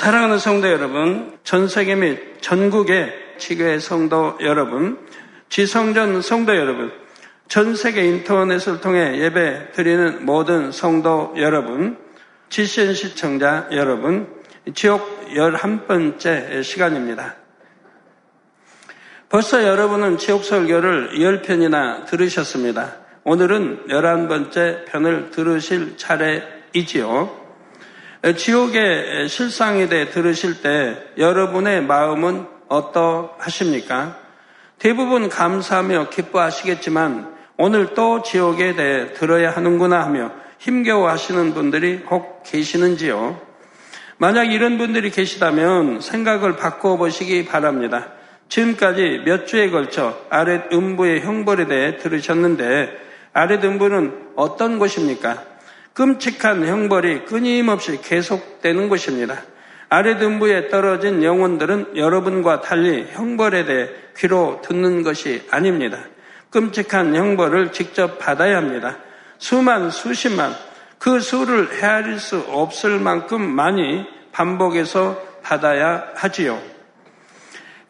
사랑하는 성도 여러분, 전 세계 및 전국의 지교회 성도 여러분, 지성전 성도 여러분, 전 세계 인터넷을 통해 예배 드리는 모든 성도 여러분, 지신 시청자 여러분, 지옥 11번째 시간입니다. 벌써 여러분은 지옥 설교를 10편이나 들으셨습니다. 오늘은 11번째 편을 들으실 차례이지요. 지옥의 실상에 대해 들으실 때 여러분의 마음은 어떠하십니까? 대부분 감사하며 기뻐하시겠지만 오늘 또 지옥에 대해 들어야 하는구나 하며 힘겨워 하시는 분들이 혹 계시는지요? 만약 이런 분들이 계시다면 생각을 바꿔 보시기 바랍니다. 지금까지 몇 주에 걸쳐 아랫 음부의 형벌에 대해 들으셨는데 아랫 음부는 어떤 곳입니까? 끔찍한 형벌이 끊임없이 계속되는 것입니다. 아랫 음부에 떨어진 영혼들은 여러분과 달리 형벌에 대해 귀로 듣는 것이 아닙니다. 끔찍한 형벌을 직접 받아야 합니다. 수만, 수십만, 그 수를 헤아릴 수 없을 만큼 많이 반복해서 받아야 하지요.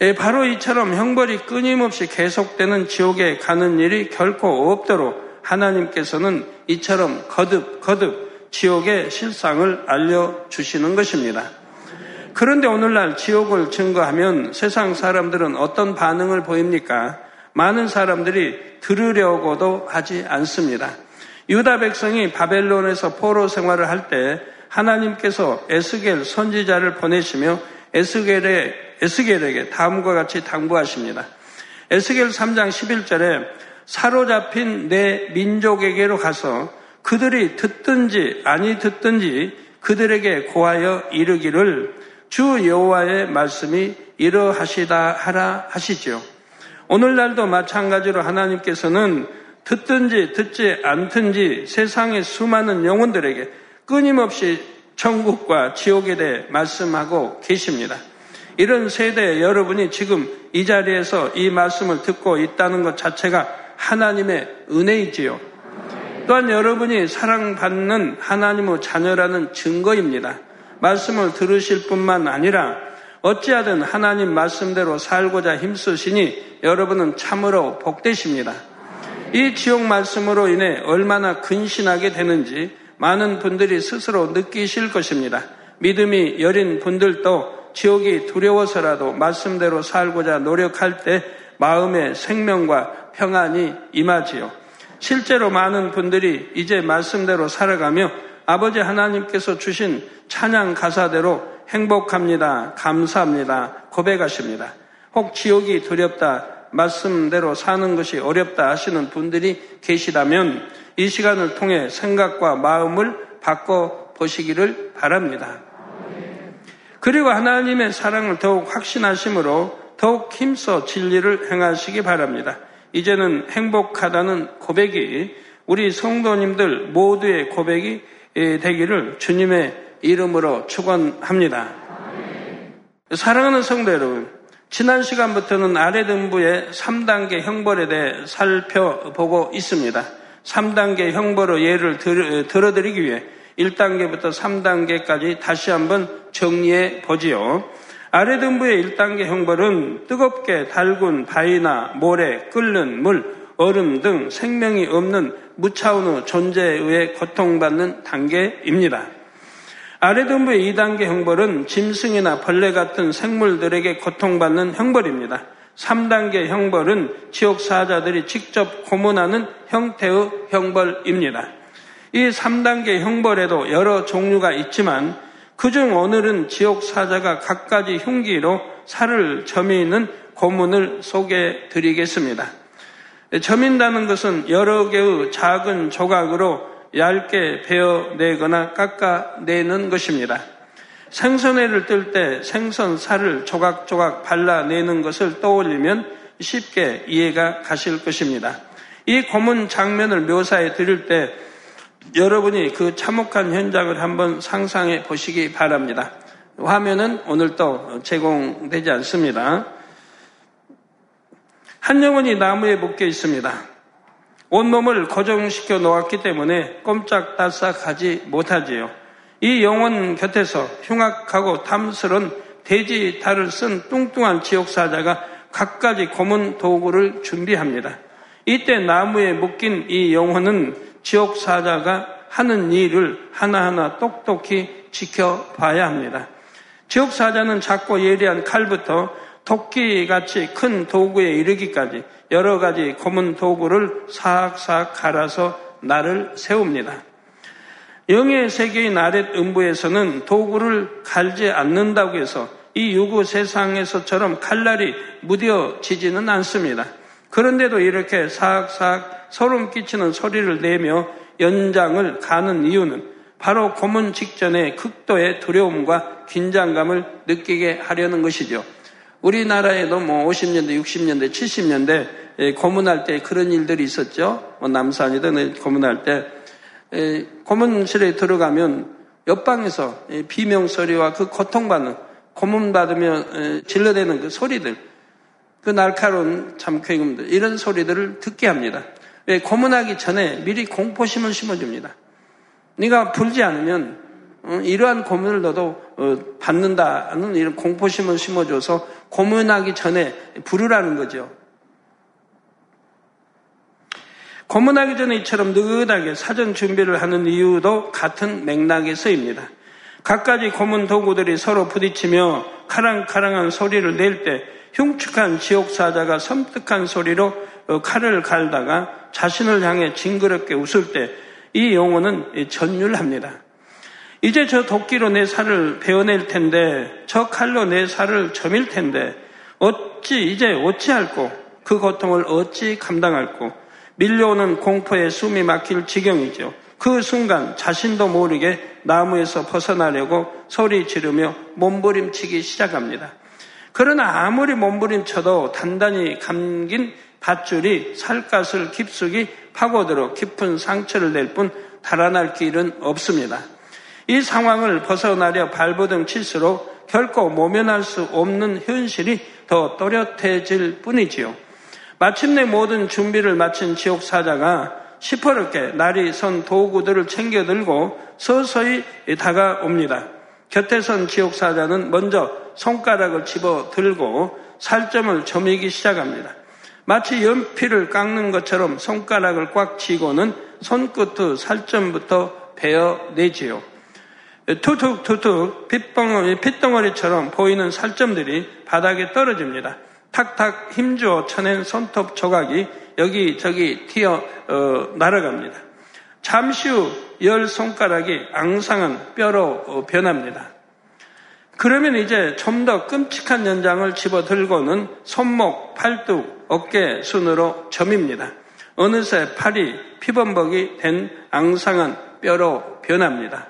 예, 바로 이처럼 형벌이 끊임없이 계속되는 지옥에 가는 일이 결코 없도록 하나님께서는 이처럼 거듭 거듭 지옥의 실상을 알려주시는 것입니다. 그런데 오늘날 지옥을 증거하면 세상 사람들은 어떤 반응을 보입니까? 많은 사람들이 들으려고도 하지 않습니다. 유다 백성이 바벨론에서 포로 생활을 할 때 하나님께서 에스겔 선지자를 보내시며 에스겔에, 에스겔에게 다음과 같이 당부하십니다. 에스겔 3장 11절에 사로잡힌 내 민족에게로 가서 그들이 듣든지 아니 듣든지 그들에게 고하여 이르기를 주 여호와의 말씀이 이러하시다 하라 하시죠. 오늘날도 마찬가지로 하나님께서는 듣든지 듣지 않든지 세상의 수많은 영혼들에게 끊임없이 천국과 지옥에 대해 말씀하고 계십니다. 이런 세대에 여러분이 지금 이 자리에서 이 말씀을 듣고 있다는 것 자체가 하나님의 은혜이지요. 또한 여러분이 사랑받는 하나님의 자녀라는 증거입니다. 말씀을 들으실 뿐만 아니라 어찌하든 하나님 말씀대로 살고자 힘쓰시니 여러분은 참으로 복되십니다. 이 지옥 말씀으로 인해 얼마나 근신하게 되는지 많은 분들이 스스로 느끼실 것입니다. 믿음이 여린 분들도 지옥이 두려워서라도 말씀대로 살고자 노력할 때 마음의 생명과 평안이 임하지요. 실제로 많은 분들이 이제 말씀대로 살아가며 아버지 하나님께서 주신 찬양 가사대로 행복합니다. 감사합니다. 고백하십니다. 혹 지옥이 두렵다. 말씀대로 사는 것이 어렵다 하시는 분들이 계시다면 이 시간을 통해 생각과 마음을 바꿔 보시기를 바랍니다. 그리고 하나님의 사랑을 더욱 확신하심으로 더욱 힘써 진리를 행하시기 바랍니다. 이제는 행복하다는 고백이 우리 성도님들 모두의 고백이 되기를 주님의 이름으로 축원합니다. 사랑하는 성도 여러분, 지난 시간부터는 아래 등부의 3단계 형벌에 대해 살펴보고 있습니다. 3단계 형벌의 예를 들어드리기 위해 1단계부터 3단계까지 다시 한번 정리해 보지요. 아래 등부의 1단계 형벌은 뜨겁게 달군 바위나 모래, 끓는 물, 얼음 등 생명이 없는 무차원의 존재에 의해 고통받는 단계입니다. 아래 등부의 2단계 형벌은 짐승이나 벌레 같은 생물들에게 고통받는 형벌입니다. 3단계 형벌은 지옥 사자들이 직접 고문하는 형태의 형벌입니다. 이 3단계 형벌에도 여러 종류가 있지만 그중 오늘은 지옥 사자가 갖가지 흉기로 살을 점이는 고문을 소개해 드리겠습니다. 점인다는 것은 여러 개의 작은 조각으로 얇게 베어내거나 깎아내는 것입니다. 생선회를 뜰 때 생선 살을 조각조각 발라내는 것을 떠올리면 쉽게 이해가 가실 것입니다. 이 고문 장면을 묘사해 드릴 때 여러분이 그 참혹한 현장을 한번 상상해 보시기 바랍니다. 화면은 오늘 또 제공되지 않습니다. 한 영혼이 나무에 묶여 있습니다. 온몸을 고정시켜 놓았기 때문에 꼼짝달싹하지 못하지요. 이 영혼 곁에서 흉악하고 탐스런 돼지 달을 쓴 뚱뚱한 지옥사자가 갖가지 고문 도구를 준비합니다. 이때 나무에 묶인 이 영혼은 지옥사자가 하는 일을 하나하나 똑똑히 지켜봐야 합니다. 지옥사자는 작고 예리한 칼부터 토끼같이 큰 도구에 이르기까지 여러 가지 고문 도구를 싹싹 갈아서 나를 세웁니다. 영의 세계인 아랫 음부에서는 도구를 갈지 않는다고 해서 이 유구 세상에서처럼 칼날이 무뎌지지는 않습니다. 그런데도 이렇게 싹싹 소름 끼치는 소리를 내며 연장을 가는 이유는 바로 고문 직전에 극도의 두려움과 긴장감을 느끼게 하려는 것이죠. 우리나라에도 뭐 50년대, 60년대, 70년대 고문할 때 그런 일들이 있었죠. 뭐 남산이든 고문할 때 고문실에 들어가면 옆방에서 비명 소리와 그 고통받는 고문 받으며 질러대는 그 소리들, 그 날카로운 참쾌금들 이런 소리들을 듣게 합니다. 왜 고문하기 전에 미리 공포심을 심어줍니다. 네가 불지 않으면 어, 이러한 고문을 너도 어, 받는다는 이런 공포심을 심어줘서 고문하기 전에 부르라는 거죠. 고문하기 전에 이처럼 느긋하게 사전 준비를 하는 이유도 같은 맥락에 서입니다. 갖가지 고문 도구들이 서로 부딪히며 카랑카랑한 소리를 낼 때 흉측한 지옥 사자가 섬뜩한 소리로 어, 칼을 갈다가 자신을 향해 징그럽게 웃을 때이 용어는 전율합니다. 이제 저 도끼로 내 살을 베어낼 텐데 저 칼로 내 살을 점일 텐데 어찌 이제 어찌할꼬 그 고통을 어찌 감당할꼬 밀려오는 공포에 숨이 막힐 지경이죠. 그 순간 자신도 모르게 나무에서 벗어나려고 소리 지르며 몸부림치기 시작합니다. 그러나 아무리 몸부림쳐도 단단히 감긴 밧줄이 살갗을 깊숙이 파고들어 깊은 상처를 낼 뿐 달아날 길은 없습니다. 이 상황을 벗어나려 발버둥 칠수록 결코 모면할 수 없는 현실이 더 또렷해질 뿐이지요. 마침내 모든 준비를 마친 지옥 사자가 시퍼렇게 날이 선 도구들을 챙겨 들고 서서히 다가옵니다. 곁에 선 지옥 사자는 먼저 손가락을 집어 들고 살점을 점이기 시작합니다. 마치 연필을 깎는 것처럼 손가락을 꽉 쥐고는 손끝의 살점부터 베어내지요. 툭툭툭툭 핏덩어리, 핏덩어리처럼 보이는 살점들이 바닥에 떨어집니다. 탁탁 힘주어 쳐낸 손톱 조각이 여기저기 튀어 어, 날아갑니다. 잠시 후 열 손가락이 앙상한 뼈로 어, 변합니다. 그러면 이제 좀 더 끔찍한 연장을 집어 들고는 손목, 팔뚝, 어깨 순으로 점입니다. 어느새 팔이 피범벅이 된 앙상한 뼈로 변합니다.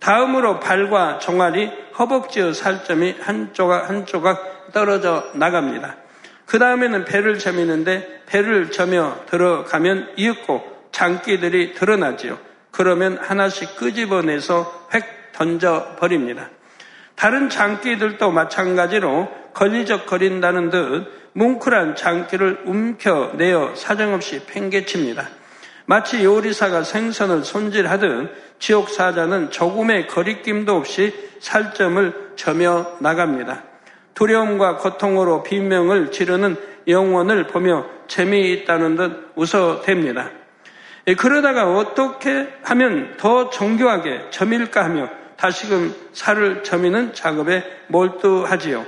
다음으로 발과 종아리, 허벅지의 살점이 한 조각 한 조각 떨어져 나갑니다. 그 다음에는 배를 점이는데 배를 점여 들어가면 이윽고 장기들이 드러나지요. 그러면 하나씩 끄집어내서 획 던져 버립니다. 다른 장기들도 마찬가지로 걸리적거린다는 듯 뭉클한 장기를 움켜내어 사정없이 팽개칩니다. 마치 요리사가 생선을 손질하듯 지옥 사자는 조금의 거리낌도 없이 살점을 점여 나갑니다. 두려움과 고통으로 비명을 지르는 영혼을 보며 재미있다는 듯 웃어댑니다. 예, 그러다가 어떻게 하면 더 정교하게 점일까 하며 다시금 살을 점이는 작업에 몰두하지요.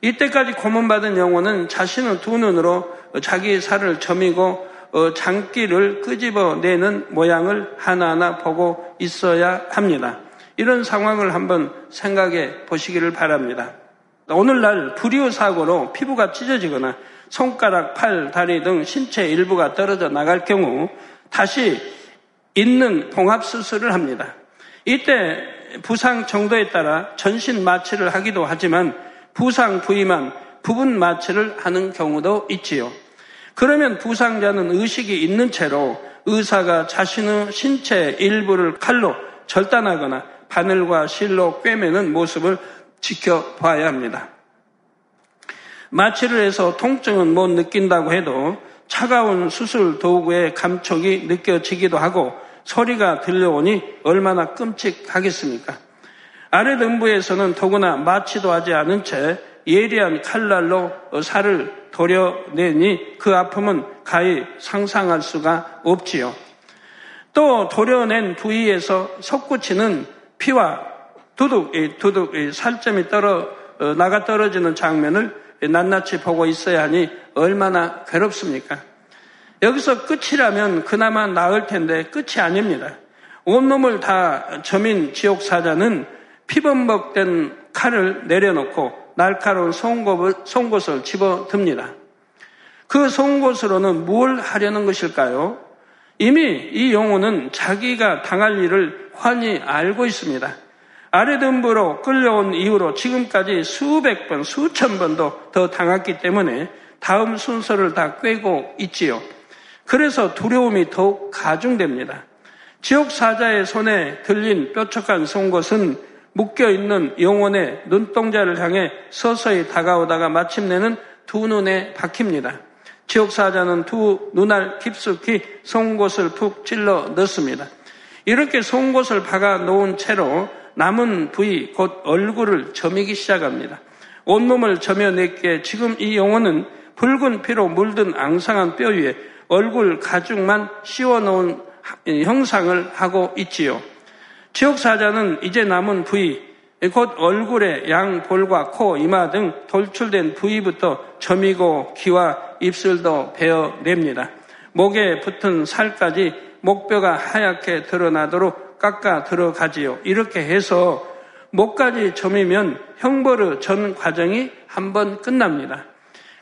이때까지 고문받은 영혼은 자신의 두 눈으로 자기 살을 점이고 어, 장기를 끄집어내는 모양을 하나하나 보고 있어야 합니다. 이런 상황을 한번 생각해 보시기를 바랍니다. 오늘날 불이후 사고로 피부가 찢어지거나 손가락, 팔, 다리 등 신체 일부가 떨어져 나갈 경우 다시 있는 봉합 수술을 합니다. 이때 부상 정도에 따라 전신 마취를 하기도 하지만 부상 부위만 부분 마취를 하는 경우도 있지요. 그러면 부상자는 의식이 있는 채로 의사가 자신의 신체 일부를 칼로 절단하거나 바늘과 실로 꿰매는 모습을 지켜봐야 합니다. 마취를 해서 통증은 못 느낀다고 해도 차가운 수술 도구의 감촉이 느껴지기도 하고 소리가 들려오니 얼마나 끔찍하겠습니까? 아래 등부에서는 더구나 마취도 하지 않은 채 예리한 칼날로 살을 도려내니 그 아픔은 가히 상상할 수가 없지요. 또 도려낸 부위에서 솟구치는 피와 두둑, 두둑, 살점이 떨어, 어, 나가 떨어지는 장면을 낱낱이 보고 있어야 하니 얼마나 괴롭습니까? 여기서 끝이라면 그나마 나을 텐데 끝이 아닙니다. 온몸을 다 점인 지옥 사자는 피범벅된 칼을 내려놓고 날카로운 송곳을, 송곳을 집어듭니다. 그 송곳으로는 뭘 하려는 것일까요? 이미 이 영혼은 자기가 당할 일을 환히 알고 있습니다. 아래등부로 끌려온 이후로 지금까지 수백 번, 수천 번도 더 당했기 때문에 다음 순서를 다 꿰고 있지요. 그래서 두려움이 더욱 가중됩니다. 지옥 사자의 손에 들린 뾰족한 송곳은 묶여 있는 영혼의 눈동자를 향해 서서히 다가오다가 마침내는 두 눈에 박힙니다. 지옥 사자는 두 눈알 깊숙이 송곳을 푹 찔러 넣습니다. 이렇게 송곳을 박아 놓은 채로 남은 부위 곧 얼굴을 점이기 시작합니다. 온몸을 점여냈기에 지금 이 영혼은 붉은 피로 물든 앙상한 뼈 위에 얼굴 가죽만 씌워놓은 형상을 하고 있지요. 지옥사자는 이제 남은 부위, 곧 얼굴의 양 볼과 코, 이마 등 돌출된 부위부터 점이고 귀와 입술도 베어냅니다. 목에 붙은 살까지 목뼈가 하얗게 드러나도록 깎아 들어가지요. 이렇게 해서 목까지 점이면 형벌의 전 과정이 한 번 끝납니다.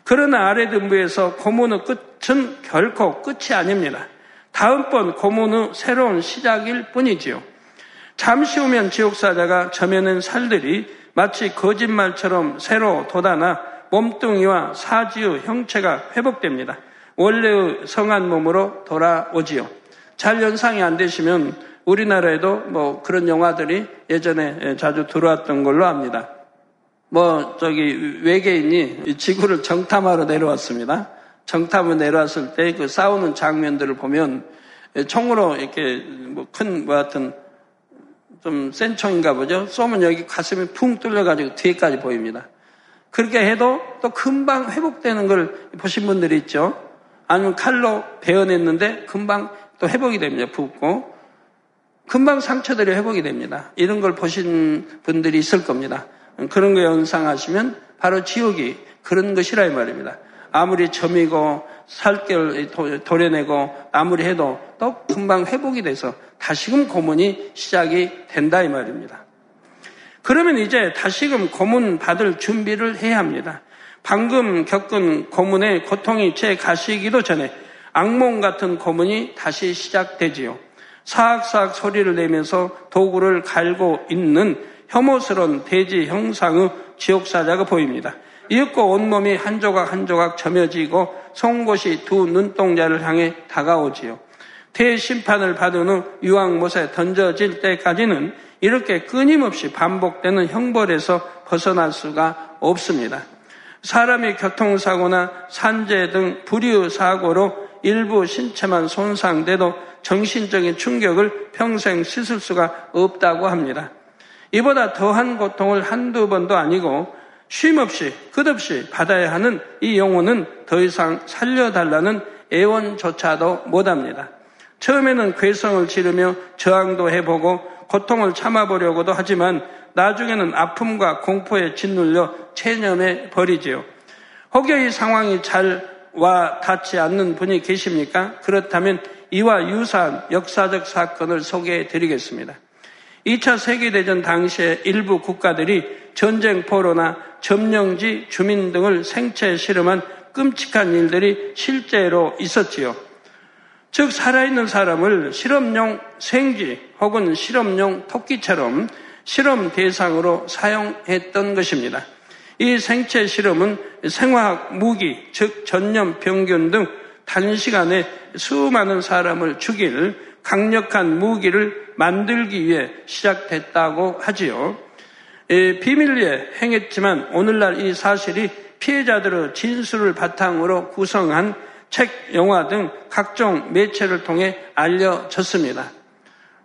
그러나 아래 등부에서 고문의 끝은 결코 끝이 아닙니다. 다음번 고문의 새로운 시작일 뿐이지요. 잠시 후면 지옥사자가 점여낸 살들이 마치 거짓말처럼 새로 돋아나 몸뚱이와 사지의 형체가 회복됩니다. 원래의 성한 몸으로 돌아오지요. 잘 연상이 안 되시면 우리나라에도 뭐 그런 영화들이 예전에 자주 들어왔던 걸로 압니다. 뭐 저기 외계인이 지구를 정탐하러 내려왔습니다. 정탐을 내려왔을 때 그 싸우는 장면들을 보면 총으로 이렇게 뭐 큰뭐 뭐 하여튼 좀센 총인가 보죠. 쏘면 여기 가슴이 풍 뚫려가지고 뒤에까지 보입니다. 그렇게 해도 또 금방 회복되는 걸 보신 분들이 있죠. 아니면 칼로 베어냈는데 금방 또 회복이 됩니다. 붓고. 금방 상처들이 회복이 됩니다. 이런 걸 보신 분들이 있을 겁니다. 그런 거 연상하시면 바로 지옥이 그런 것이라 이 말입니다. 아무리 점이고 살결 도려내고 아무리 해도 또 금방 회복이 돼서 다시금 고문이 시작이 된다 이 말입니다. 그러면 이제 다시금 고문 받을 준비를 해야 합니다. 방금 겪은 고문의 고통이 제 가시기도 전에 악몽 같은 고문이 다시 시작되지요. 사악사악 소리를 내면서 도구를 갈고 있는 혐오스러운 돼지 형상의 지옥사자가 보입니다. 이윽고 온몸이 한 조각 한 조각 점여지고 송곳이 두 눈동자를 향해 다가오지요. 대심판을 받은 후 유황못에 던져질 때까지는 이렇게 끊임없이 반복되는 형벌에서 벗어날 수가 없습니다. 사람의 교통사고나 산재 등 불의의 사고로 일부 신체만 손상돼도 정신적인 충격을 평생 씻을 수가 없다고 합니다. 이보다 더한 고통을 한두 번도 아니고 쉼없이 끝없이 받아야 하는 이 영혼은 더 이상 살려달라는 애원조차도 못합니다. 처음에는 괴성을 지르며 저항도 해보고 고통을 참아보려고도 하지만 나중에는 아픔과 공포에 짓눌려 체념해 버리지요. 혹여 이 상황이 잘 와 닿지 않는 분이 계십니까? 그렇다면 이와 유사한 역사적 사건을 소개해 드리겠습니다. 2차 세계대전 당시에 일부 국가들이 전쟁 포로나 점령지 주민 등을 생체 실험한 끔찍한 일들이 실제로 있었지요. 즉, 살아있는 사람을 실험용 생쥐 혹은 실험용 토끼처럼 실험 대상으로 사용했던 것입니다. 이 생체 실험은 생화학 무기, 즉 전염 병균 등 단시간에 수많은 사람을 죽일 강력한 무기를 만들기 위해 시작됐다고 하지요. 비밀리에 행했지만 오늘날 이 사실이 피해자들의 진술을 바탕으로 구성한 책, 영화 등 각종 매체를 통해 알려졌습니다.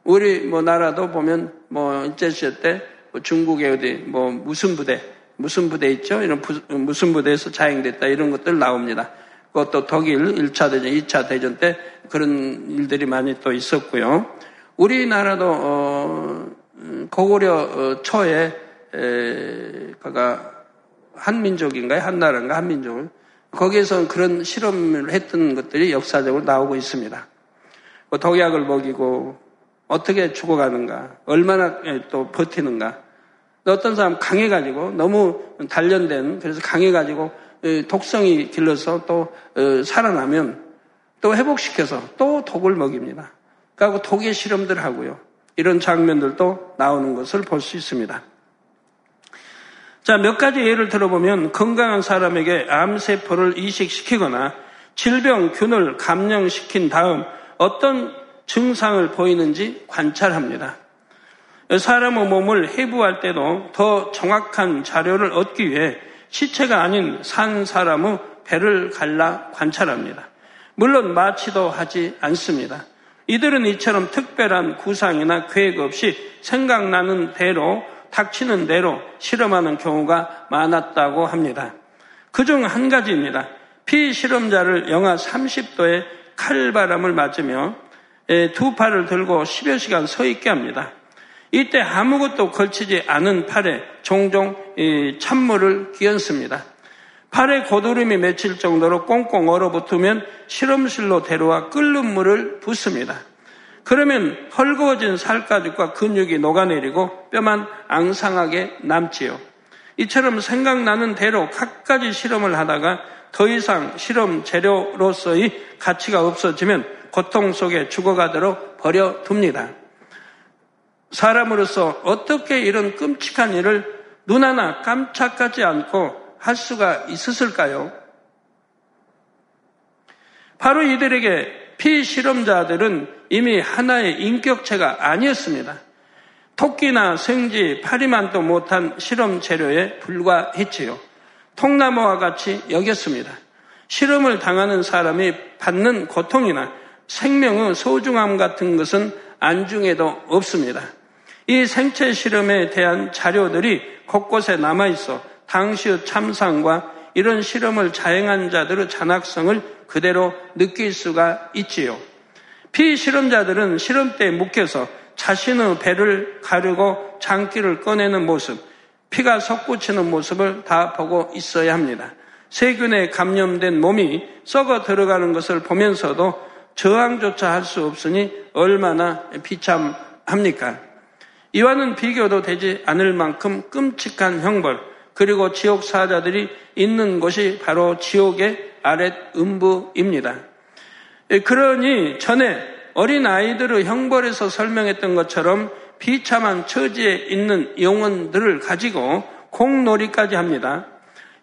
우리 뭐 나라도 보면 뭐 일제 시대 때뭐 중국의 어디 뭐 무슨 부대 무슨 부대 있죠? 이런 부, 무슨 부대에서 자행됐다 이런 것들 나옵니다. 그것도 독일 1차 대전, 2차 대전 때 그런 일들이 많이 또 있었고요. 우리나라도 어, 고구려 어, 초에 에, 그가 한민족인가요? 한나라인가? 한민족을 거기에서 그런 실험을 했던 것들이 역사적으로 나오고 있습니다. 뭐 독약을 먹이고 어떻게 죽어가는가, 얼마나 또 버티는가. 어떤 사람 강해가지고 너무 단련된 그래서 강해가지고 독성이 길러서 또 어, 살아나면 또 회복시켜서 또 독을 먹입니다. 그리고 독의 실험들 하고요. 이런 장면들도 나오는 것을 볼 수 있습니다. 자, 몇 가지 예를 들어보면 건강한 사람에게 암세포를 이식시키거나 질병 균을 감염시킨 다음 어떤 증상을 보이는지 관찰합니다. 사람의 몸을 해부할 때도 더 정확한 자료를 얻기 위해 시체가 아닌 산 사람의 배를 갈라 관찰합니다. 물론 마취도 하지 않습니다. 이들은 이처럼 특별한 구상이나 계획 없이 생각나는 대로 닥치는 대로 실험하는 경우가 많았다고 합니다. 그 중 한 가지입니다. 피실험자를 영하 30도의 칼바람을 맞으며 두 팔을 들고 10여 시간 서 있게 합니다. 이때 아무것도 걸치지 않은 팔에 종종 찬물을 끼얹습니다. 팔에 고드름이 맺힐 정도로 꽁꽁 얼어붙으면 실험실로 데려와 끓는 물을 붓습니다. 그러면 헐거워진 살가죽과 근육이 녹아내리고 뼈만 앙상하게 남지요. 이처럼 생각나는 대로 갖가지 실험을 하다가 더 이상 실험 재료로서의 가치가 없어지면 고통 속에 죽어가도록 버려둡니다. 사람으로서 어떻게 이런 끔찍한 일을 눈 하나 깜짝하지 않고 할 수가 있었을까요? 바로 이들에게 피실험자들은 이미 하나의 인격체가 아니었습니다. 토끼나 생쥐, 파리만도 못한 실험 재료에 불과했지요. 통나무와 같이 여겼습니다. 실험을 당하는 사람이 받는 고통이나 생명의 소중함 같은 것은 안중에도 없습니다. 이 생체 실험에 대한 자료들이 곳곳에 남아 있어 당시의 참상과 이런 실험을 자행한 자들의 잔악성을 그대로 느낄 수가 있지요. 피실험자들은 실험 때 묶여서 자신의 배를 가르고 장기를 꺼내는 모습, 피가 솟구치는 모습을 다 보고 있어야 합니다. 세균에 감염된 몸이 썩어 들어가는 것을 보면서도 저항조차 할 수 없으니 얼마나 비참합니까? 이와는 비교도 되지 않을 만큼 끔찍한 형벌, 그리고 지옥 사자들이 있는 곳이 바로 지옥의 아랫 음부입니다. 예, 그러니 전에 어린 아이들의 형벌에서 설명했던 것처럼 비참한 처지에 있는 영혼들을 가지고 공놀이까지 합니다.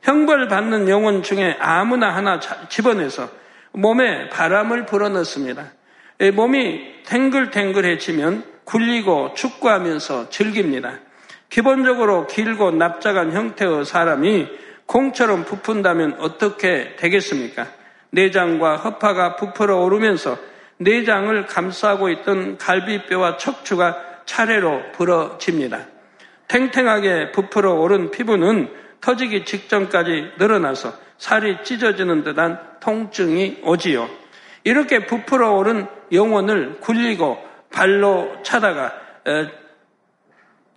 형벌 받는 영혼 중에 아무나 하나 집어내서 몸에 바람을 불어넣습니다. 예, 몸이 탱글탱글해지면 굴리고 축구하면서 즐깁니다. 기본적으로 길고 납작한 형태의 사람이 공처럼 부푼다면 어떻게 되겠습니까? 내장과 허파가 부풀어 오르면서 내장을 감싸고 있던 갈비뼈와 척추가 차례로 부러집니다. 탱탱하게 부풀어 오른 피부는 터지기 직전까지 늘어나서 살이 찢어지는 듯한 통증이 오지요. 이렇게 부풀어 오른 영혼을 굴리고 발로 차다가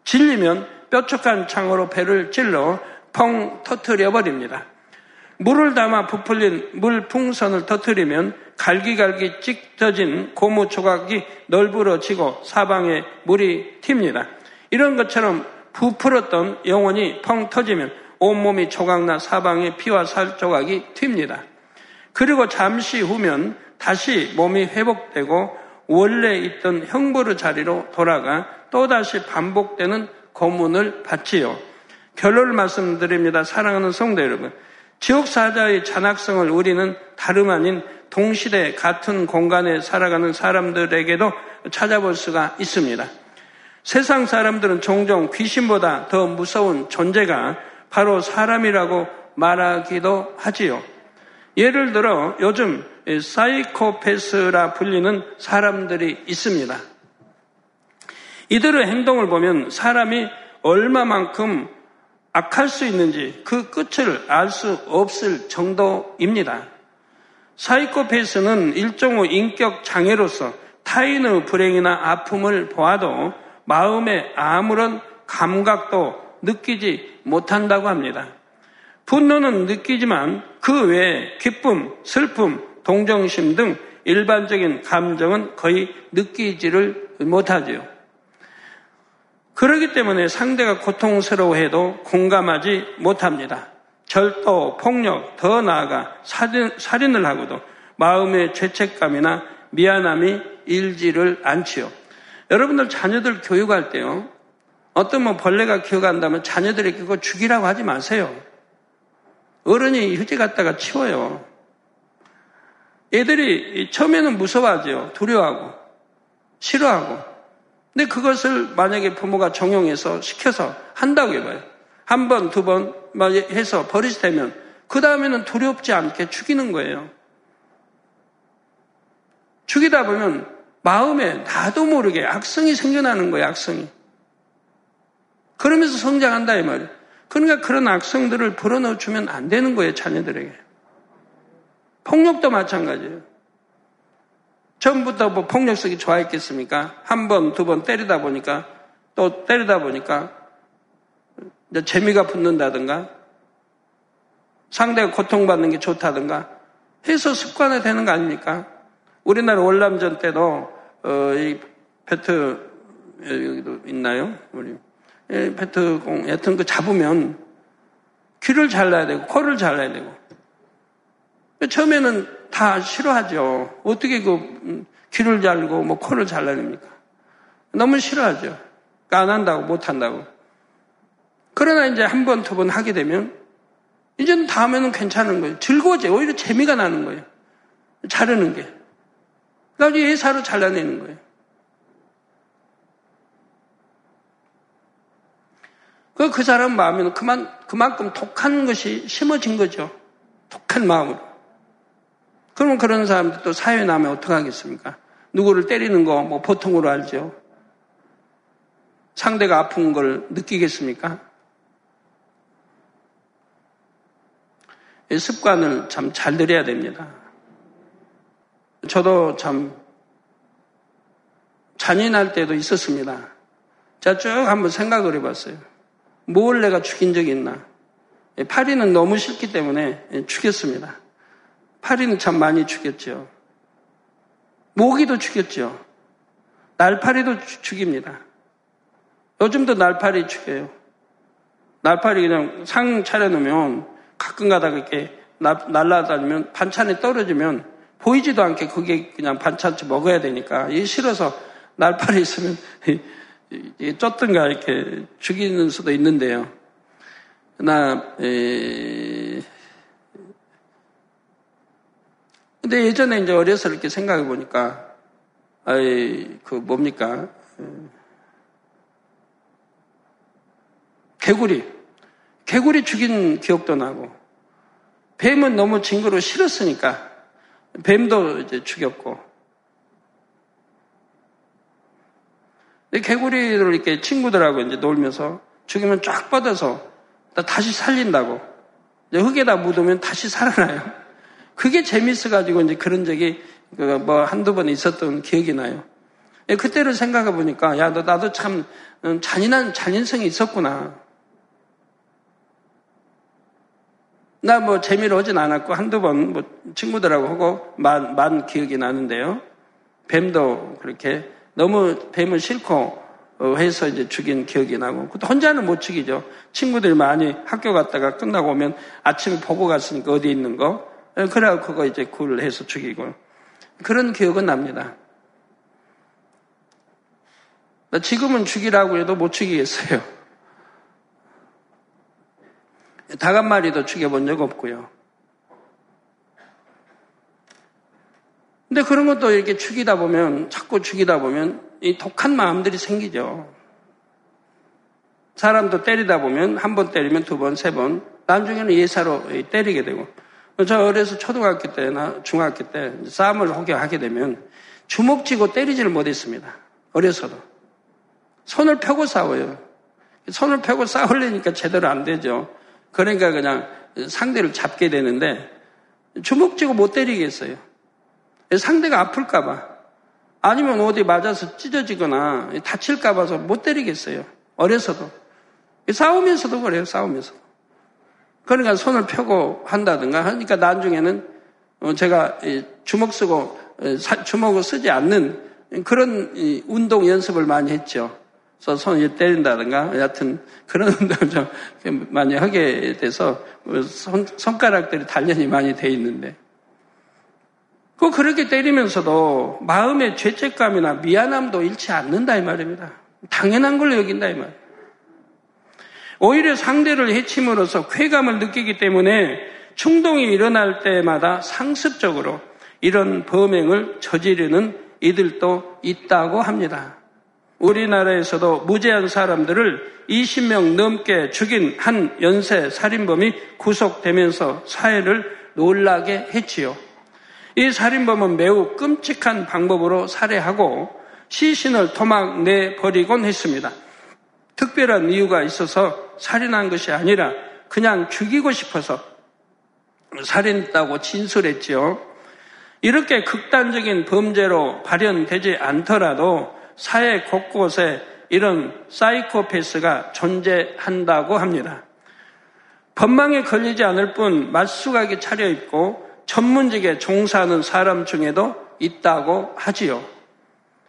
질리면 뾰족한 창으로 배를 찔러 펑 터트려 버립니다. 물을 담아 부풀린 물 풍선을 터트리면 갈기갈기 찢어진 고무 조각이 널브러지고 사방에 물이 튑니다. 이런 것처럼 부풀었던 영혼이 펑 터지면 온몸이 조각나 사방에 피와 살 조각이 튑니다. 그리고 잠시 후면 다시 몸이 회복되고 원래 있던 형벌의 자리로 돌아가 또다시 반복되는 고문을 받지요. 결론을 말씀드립니다. 사랑하는 성도 여러분. 지옥 사자의 잔악성을 우리는 다름 아닌 동시대 같은 공간에 살아가는 사람들에게도 찾아볼 수가 있습니다. 세상 사람들은 종종 귀신보다 더 무서운 존재가 바로 사람이라고 말하기도 하지요. 예를 들어 요즘 사이코패스라 불리는 사람들이 있습니다. 이들의 행동을 보면 사람이 얼마만큼 악할 수 있는지 그 끝을 알 수 없을 정도입니다. 사이코패스는 일종의 인격 장애로서 타인의 불행이나 아픔을 보아도 마음에 아무런 감각도 느끼지 못한다고 합니다. 분노는 느끼지만 그 외에 기쁨, 슬픔, 동정심 등 일반적인 감정은 거의 느끼지를 못하지요. 그러기 때문에 상대가 고통스러워해도 공감하지 못합니다. 절도, 폭력, 더 나아가 살인, 살인을 하고도 마음의 죄책감이나 미안함이 일지를 않지요. 여러분들 자녀들 교육할 때요. 어떤 뭐 벌레가 기어간다면 자녀들에게 그거 죽이라고 하지 마세요. 어른이 휴지 갖다가 치워요. 애들이 처음에는 무서워하죠. 두려워하고, 싫어하고. 근데 그것을 만약에 부모가 정용해서 시켜서 한다고 해봐요. 한 번, 두 번 해서 버릇이 되면 그 다음에는 두렵지 않게 죽이는 거예요. 죽이다 보면 마음에 나도 모르게 악성이 생겨나는 거예요, 악성이. 그러면서 성장한다, 이 말이에요. 그러니까 그런 악성들을 불어넣어 주면 안 되는 거예요, 자녀들에게. 폭력도 마찬가지예요. 처음부터 뭐 폭력 쓰기 좋아했겠습니까? 한 번, 두 번 때리다 보니까, 또 때리다 보니까, 재미가 붙는다든가, 상대가 고통받는 게 좋다든가, 해서 습관화 되는 거 아닙니까? 우리나라 월남전 때도, 어, 이, 페트, 여기도 있나요? 우리, 예, 페트공, 여튼 그 잡으면, 귀를 잘라야 되고, 코를 잘라야 되고, 처음에는 다 싫어하죠. 어떻게 그 음, 귀를 잘고 뭐 코를 잘라냅니까? 너무 싫어하죠. 그러니까 안 한다고 못 한다고. 그러나 이제 한 번, 두 번 하게 되면 이제는 다음에는 괜찮은 거예요. 즐거워져. 오히려 재미가 나는 거예요. 자르는 게. 나중에 예사로 잘라내는 거예요. 그, 그 사람 마음에는 그만, 그만큼 독한 것이 심어진 거죠. 독한 마음으로. 그러면 그런 사람들 또 사회에 나면 어떡하겠습니까? 누구를 때리는 거 뭐 보통으로 알죠. 상대가 아픈 걸 느끼겠습니까? 이 습관을 참 잘 들여야 됩니다. 저도 참 잔인할 때도 있었습니다. 제가 쭉 한번 생각을 해봤어요. 뭘 내가 죽인 적이 있나? 파리는 너무 싫기 때문에 죽였습니다. 파리는 참 많이 죽였죠. 모기도 죽였죠. 날파리도 죽입니다. 요즘도 날파리 죽여요. 날파리 그냥 상 차려놓으면 가끔 가다가 이렇게 날라다니면 반찬에 떨어지면 보이지도 않게 그게 그냥 반찬치 먹어야 되니까 이게 싫어서 날파리 있으면 쫓든가 이렇게 죽이는 수도 있는데요. 나 에, 근데 예전에 이제 어려서 이렇게 생각해 보니까, 아이, 그 뭡니까? 개구리. 개구리 죽인 기억도 나고, 뱀은 너무 징그러워 싫었으니까, 뱀도 이제 죽였고, 개구리를 이렇게 친구들하고 이제 놀면서 죽이면 쫙 뻗어서 다시 살린다고. 흙에다 묻으면 다시 살아나요. 그게 재밌어가지고 이제 그런 적이 그뭐 한두 번 있었던 기억이 나요. 예, 그때를 생각해 보니까 야, 너 나도 참 음, 잔인한 잔인성이 있었구나. 나 뭐 재미로 오진 않았고 한두 번 뭐 친구들하고 하고 만, 만 기억이 나는데요. 뱀도 그렇게 너무 뱀을 싫고 어, 해서 이제 죽인 기억이 나고 또 혼자는 못 죽이죠. 친구들이 많이 학교 갔다가 끝나고 오면 아침에 보고 갔으니까 어디 있는 거 예, 그래야 그거 이제 굴을 해서 죽이고. 그런 기억은 납니다. 지금은 죽이라고 해도 못 죽이겠어요. 닭 한 마리도 죽여본 적 없고요. 근데 그런 것도 이렇게 죽이다 보면, 자꾸 죽이다 보면, 이 독한 마음들이 생기죠. 사람도 때리다 보면, 한 번 때리면 두 번, 세 번, 나중에는 예사로 때리게 되고, 저 어려서 초등학교 때나 중학교 때 싸움을 혹여 하게 되면 주먹 쥐고 때리지를 못했습니다. 어려서도. 손을 펴고 싸워요. 손을 펴고 싸우려니까 제대로 안 되죠. 그러니까 그냥 상대를 잡게 되는데 주먹 쥐고 못 때리겠어요. 상대가 아플까봐. 아니면 어디 맞아서 찢어지거나 다칠까봐서 못 때리겠어요. 어려서도. 싸우면서도 그래요, 싸우면서. 그러니까 손을 펴고 한다든가 하니까 나중에는 어, 제가 주먹 쓰고, 주먹을 쓰지 않는 그런 운동 연습을 많이 했죠. 그래서 손을 때린다든가, 여하튼 그런 운동을 좀 많이 하게 돼서 손, 손가락들이 단련이 많이 돼 있는데. 그 그렇게 때리면서도 마음의 죄책감이나 미안함도 잃지 않는다 이 말입니다. 당연한 걸 여긴다 이 말. 오히려 상대를 해침으로써 쾌감을 느끼기 때문에 충동이 일어날 때마다 상습적으로 이런 범행을 저지르는 이들도 있다고 합니다. 우리나라에서도 무죄한 사람들을 20명 넘게 죽인 한 연쇄 살인범이 구속되면서 사회를 놀라게 했지요. 이 살인범은 매우 끔찍한 방법으로 살해하고 시신을 도망내 버리곤 했습니다. 특별한 이유가 있어서 살인한 것이 아니라 그냥 죽이고 싶어서 살인했다고 진술했지요. 이렇게 극단적인 범죄로 발현되지 않더라도 사회 곳곳에 이런 사이코패스가 존재한다고 합니다. 법망에 걸리지 않을 뿐 말수각이 차려입고 전문직에 종사하는 사람 중에도 있다고 하지요.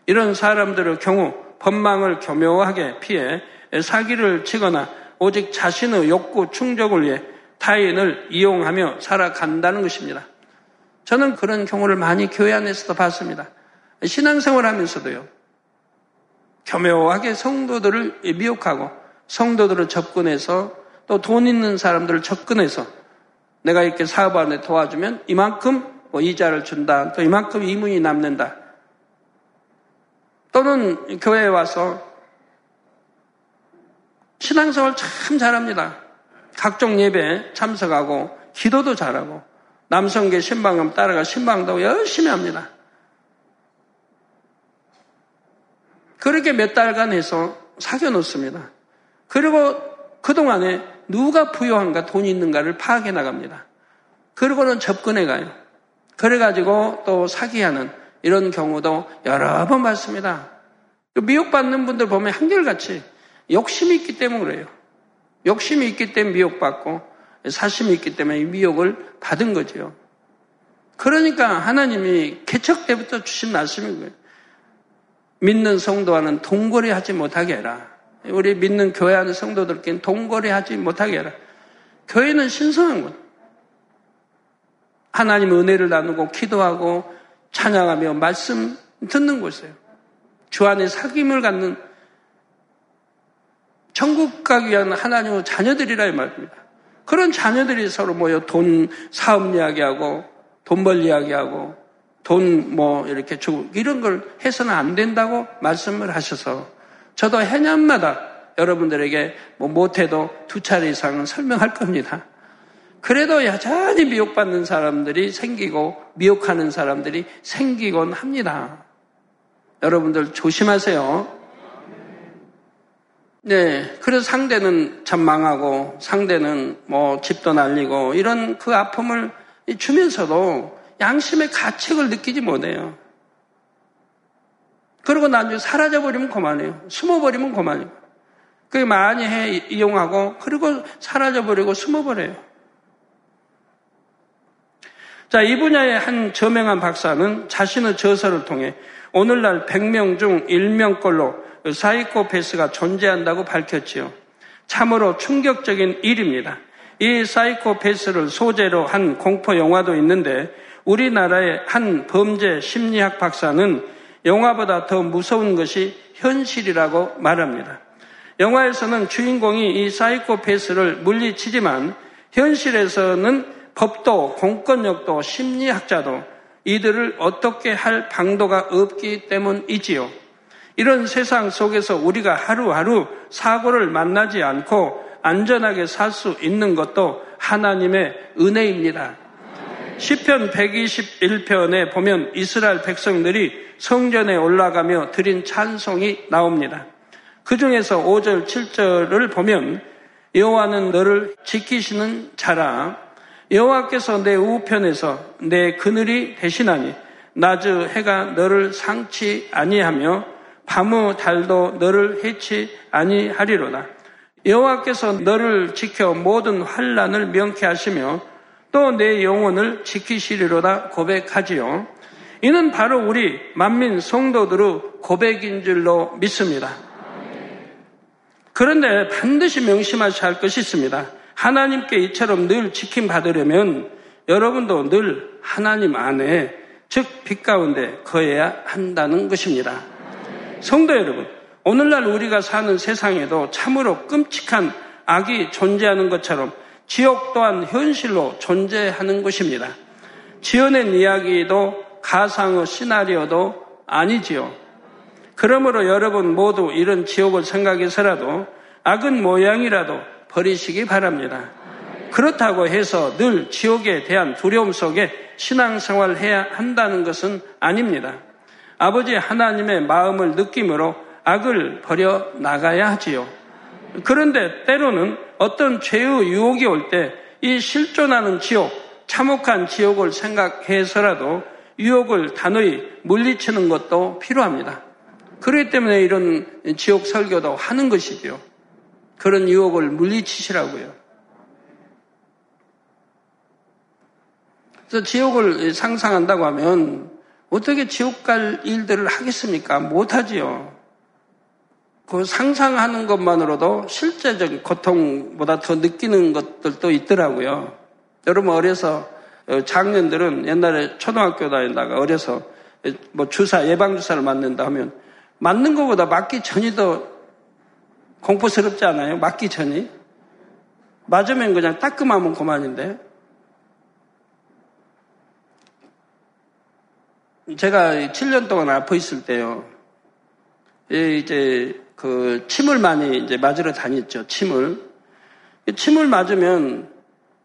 이런 사람들의 경우 법망을 교묘하게 피해 사기를 치거나 오직 자신의 욕구 충족을 위해 타인을 이용하며 살아간다는 것입니다. 저는 그런 경우를 많이 교회 안에서도 봤습니다. 신앙생활 하면서도요. 교묘하게 성도들을 미혹하고 성도들을 접근해서 또 돈 있는 사람들을 접근해서 내가 이렇게 사업 안에 도와주면 이만큼 뭐 이자를 준다. 또 이만큼 이문이 남는다. 또는 교회에 와서 신앙생활 참 잘합니다. 각종 예배 참석하고 기도도 잘하고 남성계 신방금 따라가 신방도 열심히 합니다. 그렇게 몇 달간 해서 사겨 놓습니다. 그리고 그동안에 누가 부유한가 돈이 있는가를 파악해 나갑니다. 그러고는 접근해 가요. 그래가지고 또 사기하는 이런 경우도 여러 번 봤습니다. 미혹받는 분들 보면 한결같이 욕심이 있기 때문에 그래요. 욕심이 있기 때문에 미혹받고 사심이 있기 때문에 미혹을 받은 거죠. 그러니까 하나님이 개척 때부터 주신 말씀인 거예요. 믿는 성도와는 동거리 하지 못하게 해라. 우리 믿는 교회 안의 성도들끼리 동거래하지 못하게 해라. 교회는 신성한 것. 하나님 은혜를 나누고 기도하고 찬양하며 말씀 듣는 곳이에요. 주 안에 사귐을 갖는 천국 가기 위한 하나님의 자녀들이라 이 말입니다. 그런 자녀들이 서로 모여 돈 사업 이야기하고 돈 벌 이야기하고 돈 뭐 이렇게 주고 이런 걸 해서는 안 된다고 말씀을 하셔서 저도 해년마다 여러분들에게 뭐 못해도 두 차례 이상은 설명할 겁니다. 그래도 여전히 미혹받는 사람들이 생기고 미혹하는 사람들이 생기곤 합니다. 여러분들 조심하세요. 네, 그래서 상대는 참 망하고 상대는 뭐 집도 날리고 이런 그 아픔을 주면서도 양심의 가책을 느끼지 못해요. 그러고 나중에 사라져버리면 그만해요. 숨어버리면 그만이에요. 그게 많이 해 이용하고 그리고 사라져버리고 숨어버려요. 자, 이 분야의 한 저명한 박사는 자신의 저서를 통해 오늘날 100명 중 1명꼴로 사이코패스가 존재한다고 밝혔지요. 참으로 충격적인 일입니다. 이 사이코패스를 소재로 한 공포 영화도 있는데 우리나라의 한 범죄 심리학 박사는 영화보다 더 무서운 것이 현실이라고 말합니다. 영화에서는 주인공이 이 사이코패스를 물리치지만 현실에서는 법도 공권력도 심리학자도 이들을 어떻게 할 방도가 없기 때문이지요. 이런 세상 속에서 우리가 하루하루 사고를 만나지 않고 안전하게 살 수 있는 것도 하나님의 은혜입니다. 시편 121편에 보면 이스라엘 백성들이 성전에 올라가며 드린 찬송이 나옵니다. 그 중에서 5절, 7절을 보면 여호와는 너를 지키시는 자라 여호와께서 내 우편에서 내 그늘이 되시나니 낮의 해가 너를 상치 아니하며 밤의 달도 너를 해치 아니하리로다. 여호와께서 너를 지켜 모든 환란을 명케 하시며 또 내 영혼을 지키시리로다 고백하지요. 이는 바로 우리 만민 성도들의 고백인 줄로 믿습니다. 그런데 반드시 명심하셔야 할 것이 있습니다. 하나님께 이처럼 늘 지킴 받으려면 여러분도 늘 하나님 안에 즉 빛 가운데 거해야 한다는 것입니다. 성도 여러분, 오늘날 우리가 사는 세상에도 참으로 끔찍한 악이 존재하는 것처럼 지옥 또한 현실로 존재하는 것입니다. 지어낸 이야기도 가상의 시나리오도 아니지요. 그러므로 여러분 모두 이런 지옥을 생각해서라도 악은 모양이라도 버리시기 바랍니다. 그렇다고 해서 늘 지옥에 대한 두려움 속에 신앙생활을 해야 한다는 것은 아닙니다. 아버지 하나님의 마음을 느낌으로 악을 버려 나가야 하지요. 그런데 때로는 어떤 죄의 유혹이 올 때 이 실존하는 지옥, 참혹한 지옥을 생각해서라도 유혹을 단호히 물리치는 것도 필요합니다. 그렇기 때문에 이런 지옥 설교도 하는 것이죠. 그런 유혹을 물리치시라고요. 그래서 지옥을 상상한다고 하면 어떻게 지옥 갈 일들을 하겠습니까? 못하지요. 그 상상하는 것만으로도 실제적인 고통보다 더 느끼는 것들도 있더라고요. 여러분 어려서 어, 작년들은 옛날에 초등학교 다니다가 어려서 뭐 주사 예방 주사를 맞는다 하면 맞는 것보다 맞기 전이 더 공포스럽지 않아요? 맞기 전이 맞으면 그냥 따끔하면 그만인데 제가 7년 동안 아파 있을 때요. 이제 그 침을 많이 이제 맞으러 다녔죠. 침을. 침을 맞으면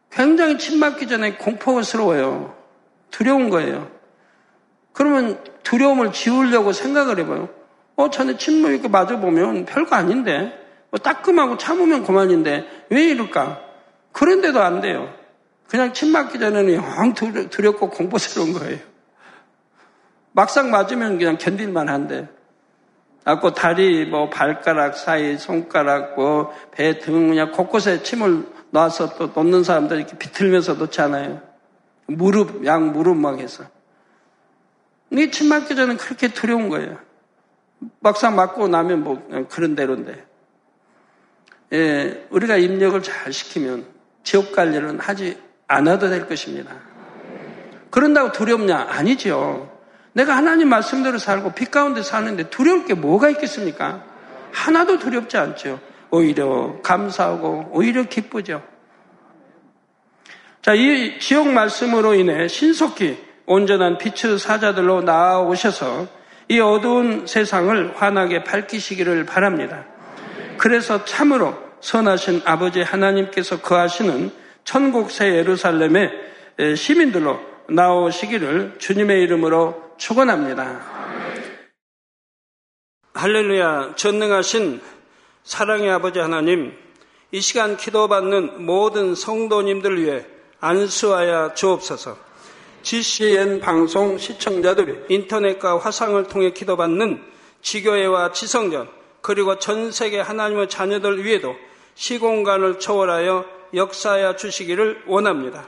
굉장히 침 맞기 전에 공포스러워요. 두려운 거예요. 그러면 두려움을 지우려고 생각을 해봐요. 어, 전에 침을 이렇게 맞아보면 별거 아닌데. 뭐 따끔하고 참으면 그만인데 왜 이럴까? 그런데도 안 돼요. 그냥 침 맞기 전에는 영 두렵고 공포스러운 거예요. 막상 맞으면 그냥 견딜만 한데. 갖고 다리, 뭐 발가락 사이, 손가락, 뭐 배 등 그냥 곳곳에 침을 놔서 또 놓는 사람들 이렇게 비틀면서 놓잖아요. 무릎, 양 무릎 막 해서. 이침 맞기 전에 그렇게 두려운 거예요. 막상 맞고 나면 뭐 그런 대로인데. 예, 우리가 입력을 잘 시키면 지옥 갈 일은 하지 않아도 될 것입니다. 그런다고 두렵냐? 아니죠. 내가 하나님 말씀대로 살고 빛 가운데 사는데 두려울 게 뭐가 있겠습니까? 하나도 두렵지 않죠. 오히려 감사하고 오히려 기쁘죠. 자, 이 지옥 말씀으로 인해 신속히 온전한 빛의 사자들로 나아오셔서 이 어두운 세상을 환하게 밝히시기를 바랍니다. 그래서 참으로 선하신 아버지 하나님께서 거하시는 천국 새 예루살렘의 시민들로 나오시기를 주님의 이름으로 축원합니다. 할렐루야 전능하신 사랑의 아버지 하나님 이 시간 기도받는 모든 성도님들 위해 안수하여 주옵소서. GCN 방송 시청자들이 인터넷과 화상을 통해 기도받는 지교회와 지성전 그리고 전 세계 하나님의 자녀들 위에도 시공간을 초월하여 역사하여 주시기를 원합니다.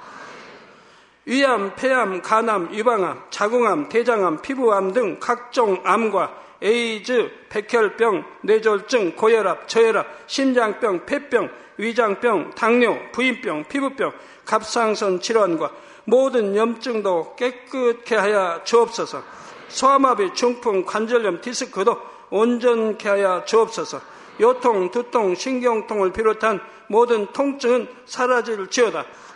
위암, 폐암, 간암, 유방암, 자궁암, 대장암, 피부암 등 각종 암과 에이즈, 백혈병, 뇌졸중, 고혈압, 저혈압, 심장병, 폐병, 위장병, 당뇨, 부인병, 피부병, 갑상선 질환과 모든 염증도 깨끗게 하여 주옵소서. 소아마비, 중풍, 관절염, 디스크도 온전케 하여 주옵소서. 요통, 두통, 신경통을 비롯한 모든 통증은 사라질 지어다.